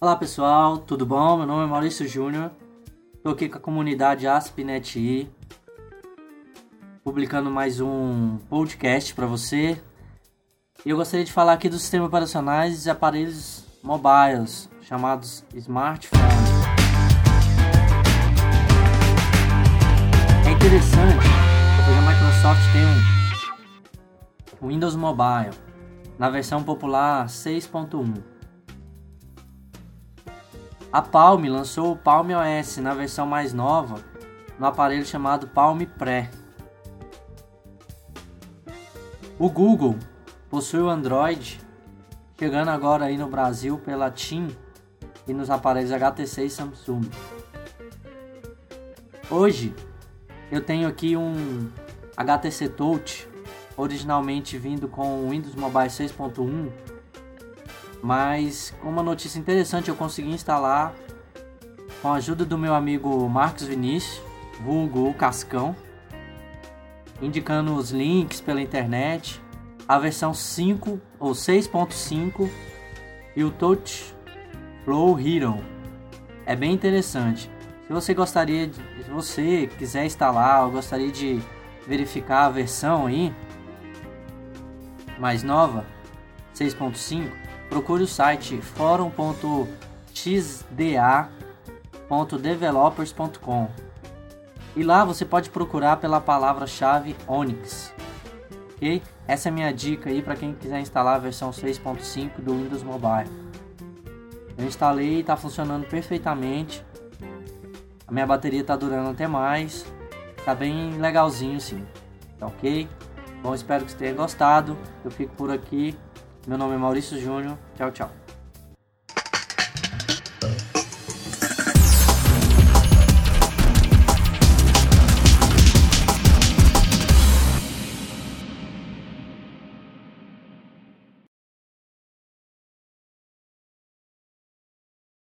Olá pessoal, tudo bom? Meu nome é Maurício Júnior. Estou aqui com a comunidade AspNetI, publicando mais um podcast para você. Eu gostaria de falar aqui dos sistemas operacionais e aparelhos mobiles, chamados smartphones. É interessante, porque a Microsoft tem um Windows Mobile na versão popular 6.1 a Palm lançou o Palm OS na versão mais nova no aparelho chamado Palm Pre. O Google possui o Android, chegando agora aí no Brasil pela TIM e nos aparelhos HTC e Samsung. Hoje eu tenho aqui um HTC Touch, originalmente vindo com o Windows Mobile 6.1 mas uma notícia interessante eu consegui instalar com a ajuda do meu amigo Marcos Vinícius, vulgo Cascão, indicando os links pela internet, a versão 5 ou 6.5 e o Touch Flow Hero. É bem interessante. Se você gostaria, de, se você quiser instalar ou gostaria de verificar a versão aí mais nova, 6.5, procure o site forum.xda.developers.com e lá você pode procurar pela palavra-chave Onyx. Ok? Essa é a minha dica aí para quem quiser instalar a versão 6.5 do Windows Mobile. Eu instalei e está funcionando perfeitamente. A minha bateria está durando até mais. Tá bem legalzinho sim. Tá ok? Bom, espero que você tenha gostado. Eu fico por aqui. Meu nome é Maurício Júnior. Tchau, tchau.